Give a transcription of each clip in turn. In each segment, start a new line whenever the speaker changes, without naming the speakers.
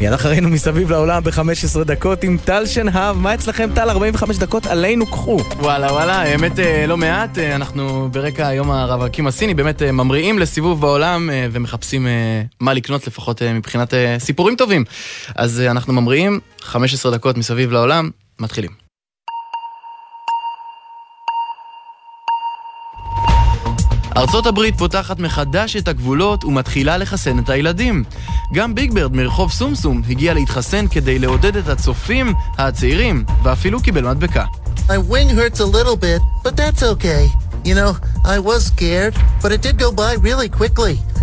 מיד אחרינו מסביב לעולם ב-15 דקות עם טל שנהב. מה אצלכם טל? 45 דקות עלינו קחו.
וואלה וואלה, האמת אה, לא מעט, אה, אנחנו ברקע יום הרווקים הסיני באמת אה, ממריאים לסיבוב בעולם ומחפשים מה לקנות לפחות מבחינת סיפורים טובים. אז אנחנו ממריאים, 15 דקות מסביב לעולם, מתחילים. ארצות הברית פותחת מחדש את הגבולות ומתחילה לחסן את הילדים. גם ביג ברד מרחוב סומסום הגיע להתחסן כדי לעודד את הצופים הצעירים, ואפילו קיבל מדבקה. Bit, okay. You know, scared, really.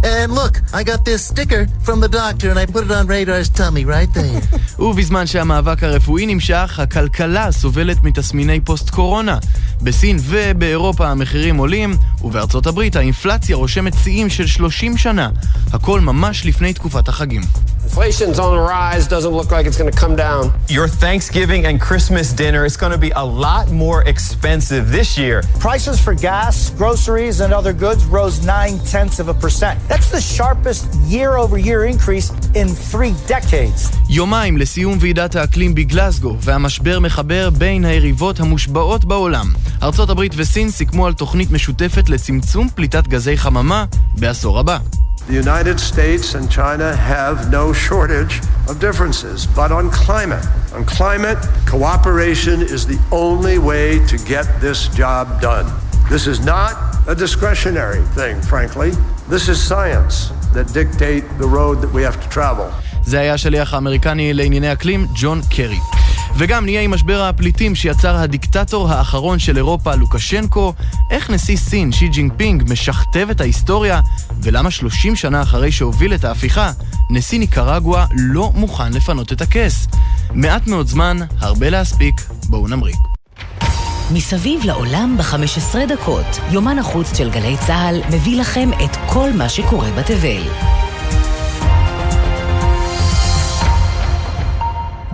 And look, I got this sticker from the doctor and I put it on Radar's tummy right there. ובזמן שהמאבק הרפואי נמשך, הכלכלה סובלת מתסמיני פוסט-קורונה. בסין ובאירופה המחירים עולים, ובארצות הברית האינפלציה רושמת שיאים של 30 שנה. הכל ממש לפני תקופת החגים. Inflation's on the rise, doesn't look like it's going to come down. Your Thanksgiving and Christmas dinner is going to be a lot more expensive this year. Prices for gas, groceries, and other goods rose 9 tenths of a percent. That's the sharpest year over year increase in three decades. יומיים לסיום ועידת האקלים בגלסגו, והמשבר מחבר בין היריבות המושבעות בעולם. ארצות הברית וסין סיכמו על תוכנית משותפת לצמצום פליטת גזי חממה בעשור הבא. The United States and China have no shortage of differences. But on climate, on climate, cooperation is the only way to get this job done. This is not a discretionary thing, frankly. This is science that dictate the road that we have to travel. זה היה השליח האמריקני לענייני אקלים, ג'ון קרי. וגם נהיה עם משבר הפליטים שיצר הדיקטטור האחרון של אירופה, לוקשנקו, איך נשיא סין, שי ג'ינפינג, משכתב את ההיסטוריה, ולמה 30 שנה אחרי שהוביל את ההפיכה, נשיא ניקרגואה לא מוכן לפנות את הכס. מעט מאוד זמן, הרבה להספיק, בואו נמריא.
מסביב לעולם ב-15 דקות, יומן החוץ של גלי צה"ל מביא לכם את כל מה שקורה בתבל.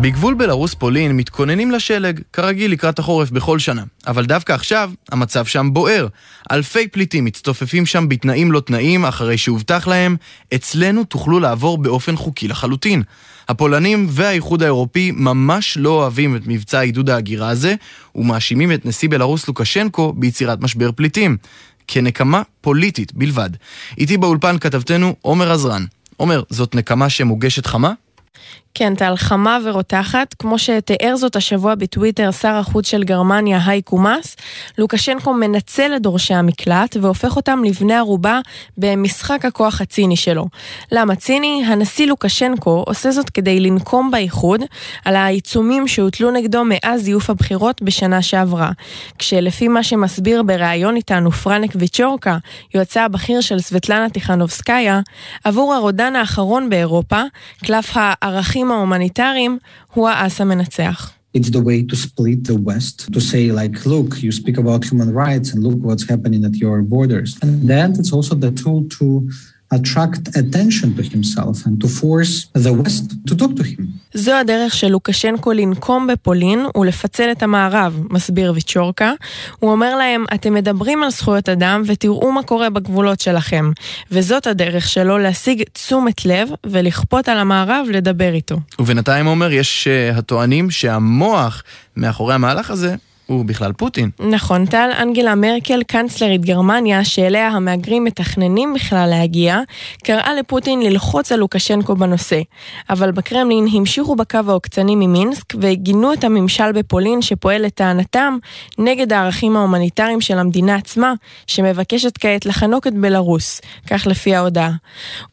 בגבול בלרוס-פולין מתכוננים לשלג, כרגיל לקראת החורף בכל שנה. אבל דווקא עכשיו, המצב שם בוער. אלפי פליטים מצטופפים שם בתנאים לא תנאים, אחרי שהובטח להם, אצלנו תוכלו לעבור באופן חוקי לחלוטין. הפולנים והאיחוד האירופי ממש לא אוהבים את מבצע עידוד ההגירה הזה, ומאשימים את נשיא בלרוס לוקשנקו ביצירת משבר פליטים. כנקמה פוליטית בלבד. איתי באולפן כתבתנו עומר עזרן. עומר, זאת נקמה שמוגשת חמה?
כן, טל חמה ורותחת, כמו שתיאר זאת השבוע בטוויטר שר החוץ של גרמניה הייקו מאס, לוקשנקו מנצל את דורשי המקלט והופך אותם לבני ערובה במשחק הכוח הציני שלו. למה ציני? הנשיא לוקשנקו עושה זאת כדי לנקום באיחוד על העיצומים שהוטלו נגדו מאז זיוף הבחירות בשנה שעברה. כשלפי מה שמסביר בריאיון איתנו פרנק ויצ'ורקה, יועצה הבכיר של סבטלנה טיכנובסקיה, עבור הרודן האחרון באירופה, קלף הערכים הערכים ההומניטריים הוא האס המנצח. It's the way to split the West, to say like, look, you speak about human rights and look what's happening at your borders. And then it's also the tool to attract attention to himself and to force the West to talk to him. זו הדרך של לוקשנקו לנקום בפולין ולפצל את המערב, מסביר ויצ'ורקה. הוא אומר להם, אתם מדברים על זכויות אדם ותראו מה קורה בגבולות שלכם. וזאת הדרך שלו להשיג תשומת לב ולכפות על המערב לדבר איתו.
ובינתיים אומר, יש uh, הטוענים שהמוח מאחורי המהלך הזה הוא בכלל פוטין.
נכון, טל אנגלה מרקל, קנצלרית גרמניה, שאליה המהגרים מתכננים בכלל להגיע, קראה לפוטין ללחוץ על לוקשנקו בנושא. אבל בקרמלין המשיכו בקו העוקצני ממינסק וגינו את הממשל בפולין שפועל לטענתם נגד הערכים ההומניטריים של המדינה עצמה, שמבקשת כעת לחנוק את בלארוס, כך לפי ההודעה.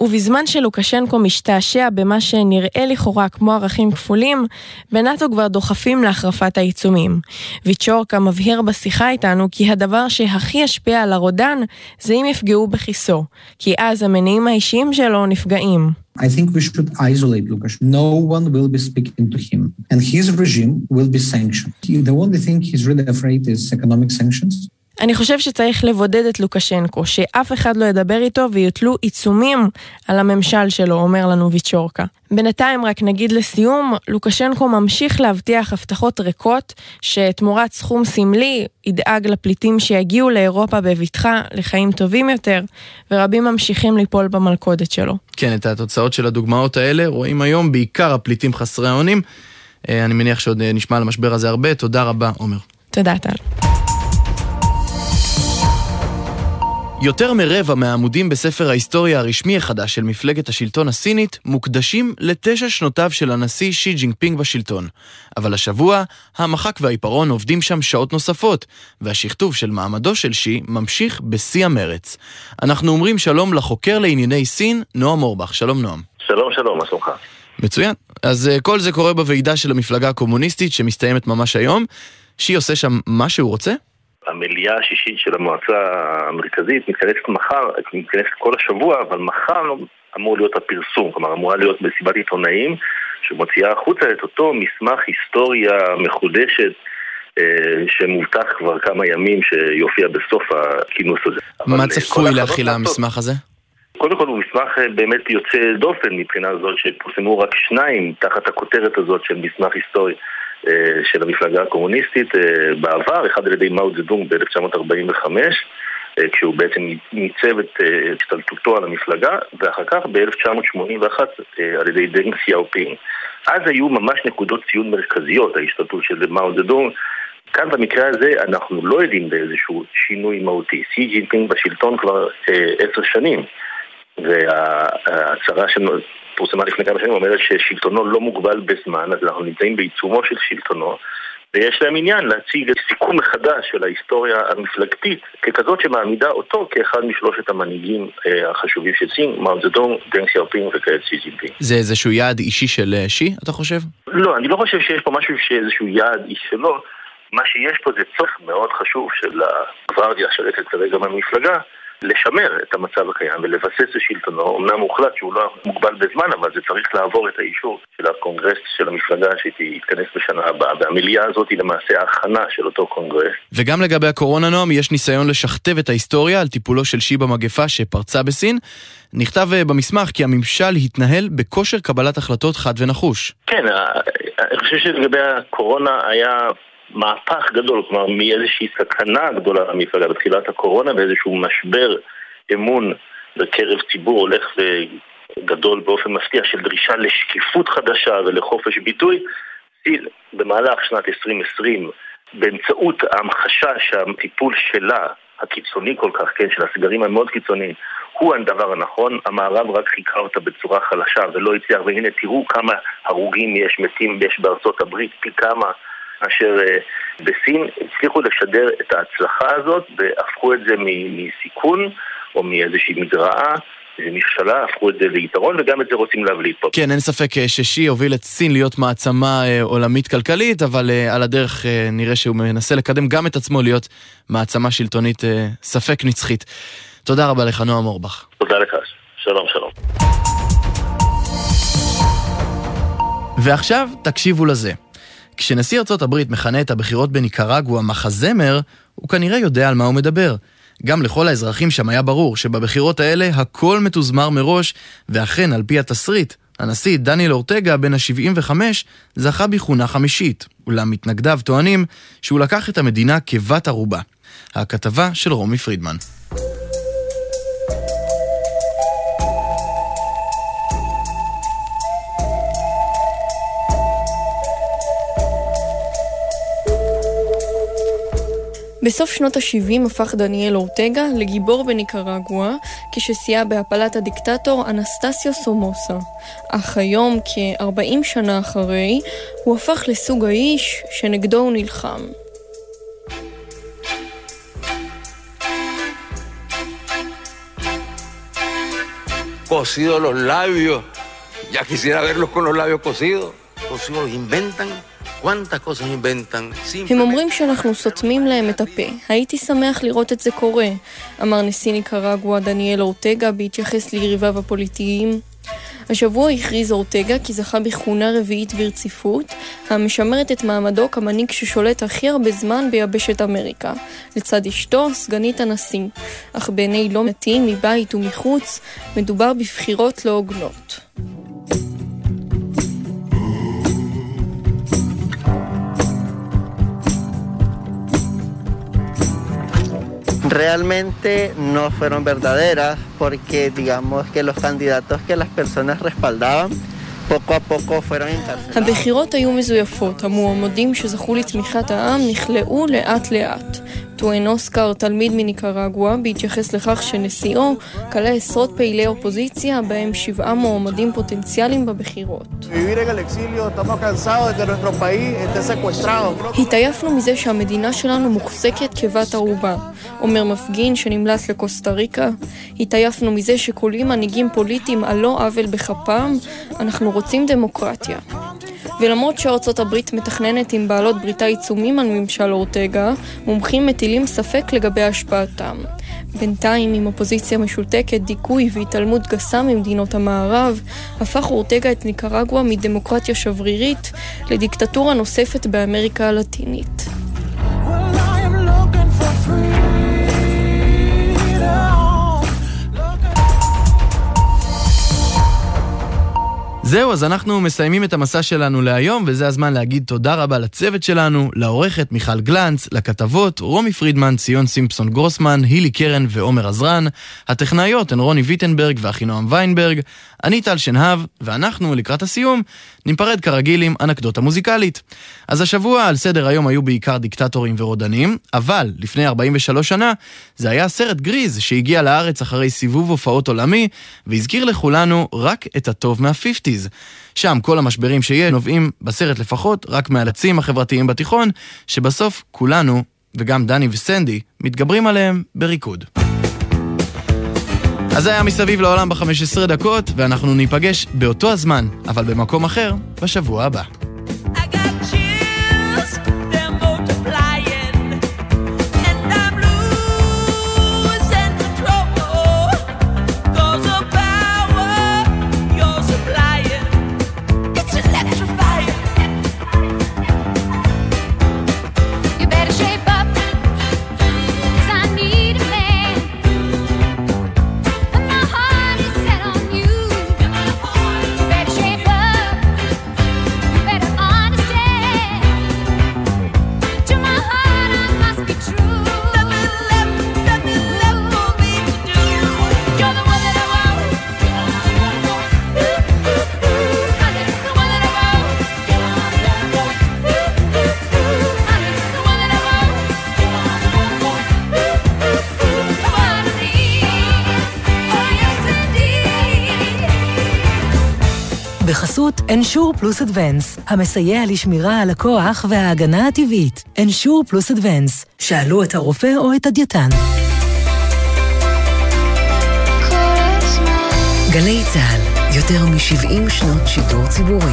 ובזמן שלוקשנקו משתעשע במה שנראה לכאורה כמו ערכים כפולים, בנאטו כבר דוחפים להחרפת העיצומים. צ'ורקה מבהיר בשיחה איתנו כי הדבר שהכי ישפיע על הרודן זה אם יפגעו בכיסו, כי אז המניעים האישיים שלו נפגעים. I think we should isolate Lukashenko. No one will be speaking to him, and his regime will be sanctioned. The only thing he's really afraid is economic sanctions. אני חושב שצריך לבודד את לוקשנקו, שאף אחד לא ידבר איתו ויוטלו עיצומים על הממשל שלו, אומר לנו ויצ'ורקה. בינתיים רק נגיד לסיום, לוקשנקו ממשיך להבטיח הבטחות ריקות, שתמורת סכום סמלי ידאג לפליטים שיגיעו לאירופה בבטחה לחיים טובים יותר, ורבים ממשיכים ליפול במלכודת שלו.
כן, את התוצאות של הדוגמאות האלה רואים היום בעיקר הפליטים חסרי האונים. אה, אני מניח שעוד אה, נשמע על המשבר הזה הרבה. תודה רבה, עומר.
תודה, טל.
יותר מרבע מהעמודים בספר ההיסטוריה הרשמי החדש של מפלגת השלטון הסינית מוקדשים לתשע שנותיו של הנשיא שי ג'ינגפינג בשלטון. אבל השבוע, המחק והעיפרון עובדים שם שעות נוספות, והשכתוב של מעמדו של שי ממשיך בשיא המרץ. אנחנו אומרים שלום לחוקר לענייני סין, נועם אורבך. שלום נועם.
שלום שלום, מה שלומך?
מצוין. אז uh, כל זה קורה בוועידה של המפלגה הקומוניסטית שמסתיימת ממש היום. שי עושה שם מה שהוא רוצה?
המליאה השישית של המועצה המרכזית מתכנסת מחר, מתכנסת כל השבוע, אבל מחר אמור להיות הפרסום, כלומר אמורה להיות מסיבת עיתונאים שמוציאה החוצה את אותו מסמך היסטוריה מחודשת אה, שמובטח כבר כמה ימים שיופיע בסוף הכינוס הזה.
מה אה, צפוי להכיל המסמך הזה?
קודם כל הוא מסמך אה, באמת יוצא דופן מבחינה זאת שפורסמו רק שניים תחת הכותרת הזאת של מסמך היסטורי של המפלגה הקומוניסטית אה, בעבר, אחד על ידי מאו זדונג ב-1945 אה, כשהוא בעצם ניצח את השתלטותו על המפלגה, ואחר כך ב-1981 על ידי דנג סיאופינג. אז היו ממש נקודות ציון מרכזיות, ההשתלטות של מאו זדונג. כאן במקרה הזה אנחנו לא עדים באיזשהו שינוי מהותי. סי ג'ינפינג בשלטון כבר עשר שנים, וההצהרה פורסמה לפני כמה שנים, אומרת ששלטונו לא מוגבל בזמן, אז אנחנו נמצאים בעיצומו של שלטונו, ויש להם עניין להציג סיכום מחדש של ההיסטוריה המפלגתית ככזאת שמעמידה אותו כאחד משלושת המנהיגים אה, החשובים של סין, מאו זדונג, דנג סיאופינג וכעת סי ג'ינפינג.
זה איזשהו יעד אישי של אה, שי, אתה חושב?
לא, אני לא חושב שיש פה משהו שאיזשהו יעד אישי שלו. מה שיש פה זה צורך מאוד חשוב של הגווארדיה השלטת כרגע במפלגה לשמר את המצב הקיים ולבסס את שלטונו. אמנם הוחלט שהוא לא מוגבל בזמן, אבל זה צריך לעבור את האישור של הקונגרס של המפלגה שתתכנס בשנה הבאה, והמליאה הזאת היא למעשה ההכנה של אותו קונגרס.
וגם לגבי הקורונה, נועם, יש ניסיון לשכתב את ההיסטוריה על טיפולו של שי במגפה שפרצה בסין. נכתב אה, במסמך כי הממשל התנהל בכושר קבלת החלטות חד ונחוש.
כן, אה, אני חושב שלגבי הקורונה היה מהפך גדול, כלומר מאיזושהי סכנה גדולה למפלגה בתחילת הקורונה ואיזשהו משבר אמון בקרב ציבור הולך וגדול באופן מפתיע של דרישה לשקיפות חדשה ולחופש ביטוי במהלך שנת 2020 באמצעות ההמחשה שהטיפול שלה, הקיצוני כל כך, כן, של הסגרים המאוד קיצוניים, הוא הדבר הנכון, המערב רק חיכה אותה בצורה חלשה ולא הצליח, והנה תראו כמה הרוגים יש, מתים יש בארצות הברית, פי כמה מאשר אה, בסין, הצליחו לשדר את ההצלחה הזאת והפכו את זה מסיכון או מאיזושהי מגרעה זה נכשלה, הפכו את זה ליתרון, וגם את זה רוצים להבליט פה.
כן, אין ספק אה, ששי הוביל את סין להיות מעצמה אה, עולמית כלכלית, אבל על הדרך נראה שהוא מנסה לקדם גם את עצמו להיות מעצמה שלטונית ספק נצחית. תודה רבה לך, נועם אורבך.
תודה לך, שלום שלום.
ועכשיו תקשיבו לזה. כשנשיא ארצות הברית מכנה את הבחירות בניקרגואה מחזמר, הוא כנראה יודע על מה הוא מדבר. גם לכל האזרחים שם היה ברור שבבחירות האלה הכל מתוזמר מראש, ואכן, על פי התסריט, הנשיא דניאל אורטגה, בן ה-75, זכה בכהונה חמישית, אולם מתנגדיו טוענים שהוא לקח את המדינה כבת ערובה. הכתבה של רומי פרידמן.
בסוף שנות ה-70 הפך דניאל אורטגה לגיבור בניקרגואה כשסייע בהפלת הדיקטטור אנסטסיו סומוסה. אך היום, כ-40 שנה אחרי, הוא הפך לסוג האיש שנגדו הוא נלחם. cocido los labios. Ya quisiera verlos con labios cocidos. Cocidos los inventan הם אומרים שאנחנו סותמים להם את הפה. הייתי שמח לראות את זה קורה, אמר נשיא ניקרגואה דניאל אורטגה בהתייחס ליריביו הפוליטיים. השבוע הכריז אורטגה כי זכה בכהונה רביעית ברציפות, המשמרת את מעמדו כמנהיג ששולט הכי הרבה זמן ביבשת אמריקה, לצד אשתו, סגנית הנשיא. אך בעיני לא מתים, מבית ומחוץ, מדובר בבחירות לא הוגנות.
Realmente no fueron verdaderas porque digamos que los candidatos que las personas respaldaban poco a poco fueron encarcelados.
הבחירות היו מזויפות, המועמדים שזכו לתמיכת העם נכלאו לאט לאט. טוען אוסקר, תלמיד מניקרגואה, בהתייחס לכך שנשיאו כלה עשרות פעילי אופוזיציה, בהם שבעה מועמדים פוטנציאליים בבחירות. התעייפנו מזה שהמדינה שלנו מוחזקת כבת ערובה, אומר מפגין שנמלט לקוסטה ריקה. התעייפנו מזה שקולים מנהיגים פוליטיים על לא עוול בכפם, אנחנו רוצים דמוקרטיה. ולמרות שארצות הברית מתכננת עם בעלות בריתה עיצומים על ממשל אורטגה, מומחים מטילים ספק לגבי השפעתם. בינתיים, עם אופוזיציה משותקת, דיכוי והתעלמות גסה ממדינות המערב, הפך אורטגה את ניקרגואה מדמוקרטיה שברירית לדיקטטורה נוספת באמריקה הלטינית.
זהו, אז אנחנו מסיימים את המסע שלנו להיום, וזה הזמן להגיד תודה רבה לצוות שלנו, לעורכת מיכל גלנץ, לכתבות רומי פרידמן, ציון סימפסון גרוסמן, הילי קרן ועומר עזרן, הטכנאיות הן רוני ויטנברג ואחינועם ויינברג, אני טל שנהב, ואנחנו, לקראת הסיום, ניפרד כרגיל עם אנקדוטה מוזיקלית. אז השבוע על סדר היום היו בעיקר דיקטטורים ורודנים, אבל לפני 43 שנה זה היה סרט גריז שהגיע לארץ אחרי סיבוב הופעות עולמי, והזכיר לכולנו רק את הטוב מה-50's. שם כל המשברים שיש נובעים בסרט לפחות רק מהלצים החברתיים בתיכון, שבסוף כולנו, וגם דני וסנדי, מתגברים עליהם בריקוד. אז זה היה מסביב לעולם ב-15 דקות, ואנחנו ניפגש באותו הזמן, אבל במקום אחר, בשבוע הבא.
בחסות אנשור פלוס אדוונס, המסייע לשמירה על הכוח וההגנה הטבעית. אנשור פלוס אדוונס, שאלו את הרופא או את הדייתן. גלי צה"ל, יותר מ-70 שנות שידור ציבורי.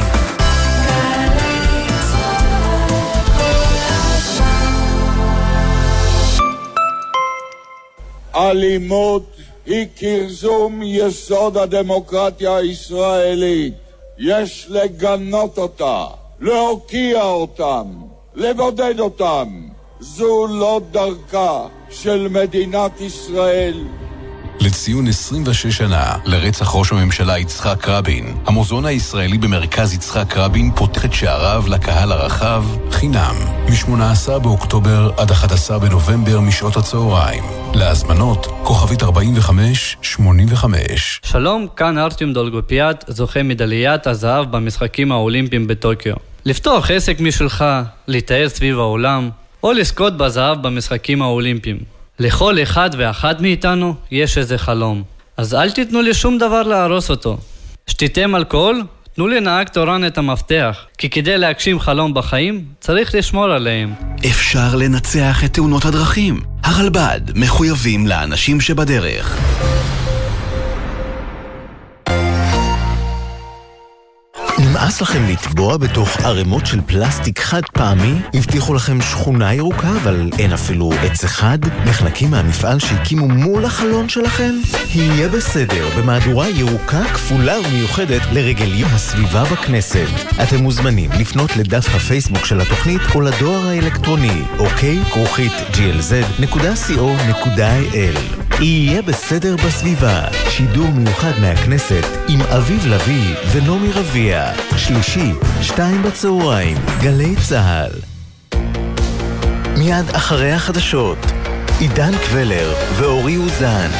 אלימות היא כרסום יסוד הדמוקרטיה הישראלית. יש לגנות אותה, להוקיע אותם, לבודד אותם. זו לא דרכה של מדינת ישראל.
לציון 26 שנה לרצח ראש הממשלה יצחק רבין, המוזיאון הישראלי במרכז יצחק רבין פותח את שעריו לקהל הרחב חינם, מ-18 באוקטובר עד 11 בנובמבר משעות הצהריים. להזמנות, כוכבית 45-85.
שלום, כאן ארטיום דולגופיאט, זוכה מדליית הזהב במשחקים האולימפיים בטוקיו. לפתוח עסק משלך, לטייל סביב העולם, או לזכות בזהב במשחקים האולימפיים. לכל אחד ואחת מאיתנו יש איזה חלום. אז אל תיתנו לי שום דבר להרוס אותו. שתיתם אלכוהול? תנו לנהג תורן את המפתח, כי כדי להגשים חלום בחיים, צריך לשמור עליהם.
אפשר לנצח את תאונות הדרכים. הרלב"ד מחויבים לאנשים שבדרך.
נמאס לכם לטבוע בתוך ערימות של פלסטיק חד פעמי? הבטיחו לכם שכונה ירוקה, אבל אין אפילו עץ אחד? נחנקים מהמפעל שהקימו מול החלון שלכם? יהיה בסדר, במהדורה ירוקה, כפולה ומיוחדת לרגל יום הסביבה בכנסת. אתם מוזמנים לפנות לדף הפייסבוק של התוכנית או לדואר האלקטרוני, אוקיי? כרוכית glz.co.il יהיה בסדר בסביבה, שידור מיוחד מהכנסת עם אביב לביא ונעמי רביע, שלישי, שתיים בצהריים, גלי צה"ל. מיד אחרי החדשות, עידן קבלר ואורי אוזן.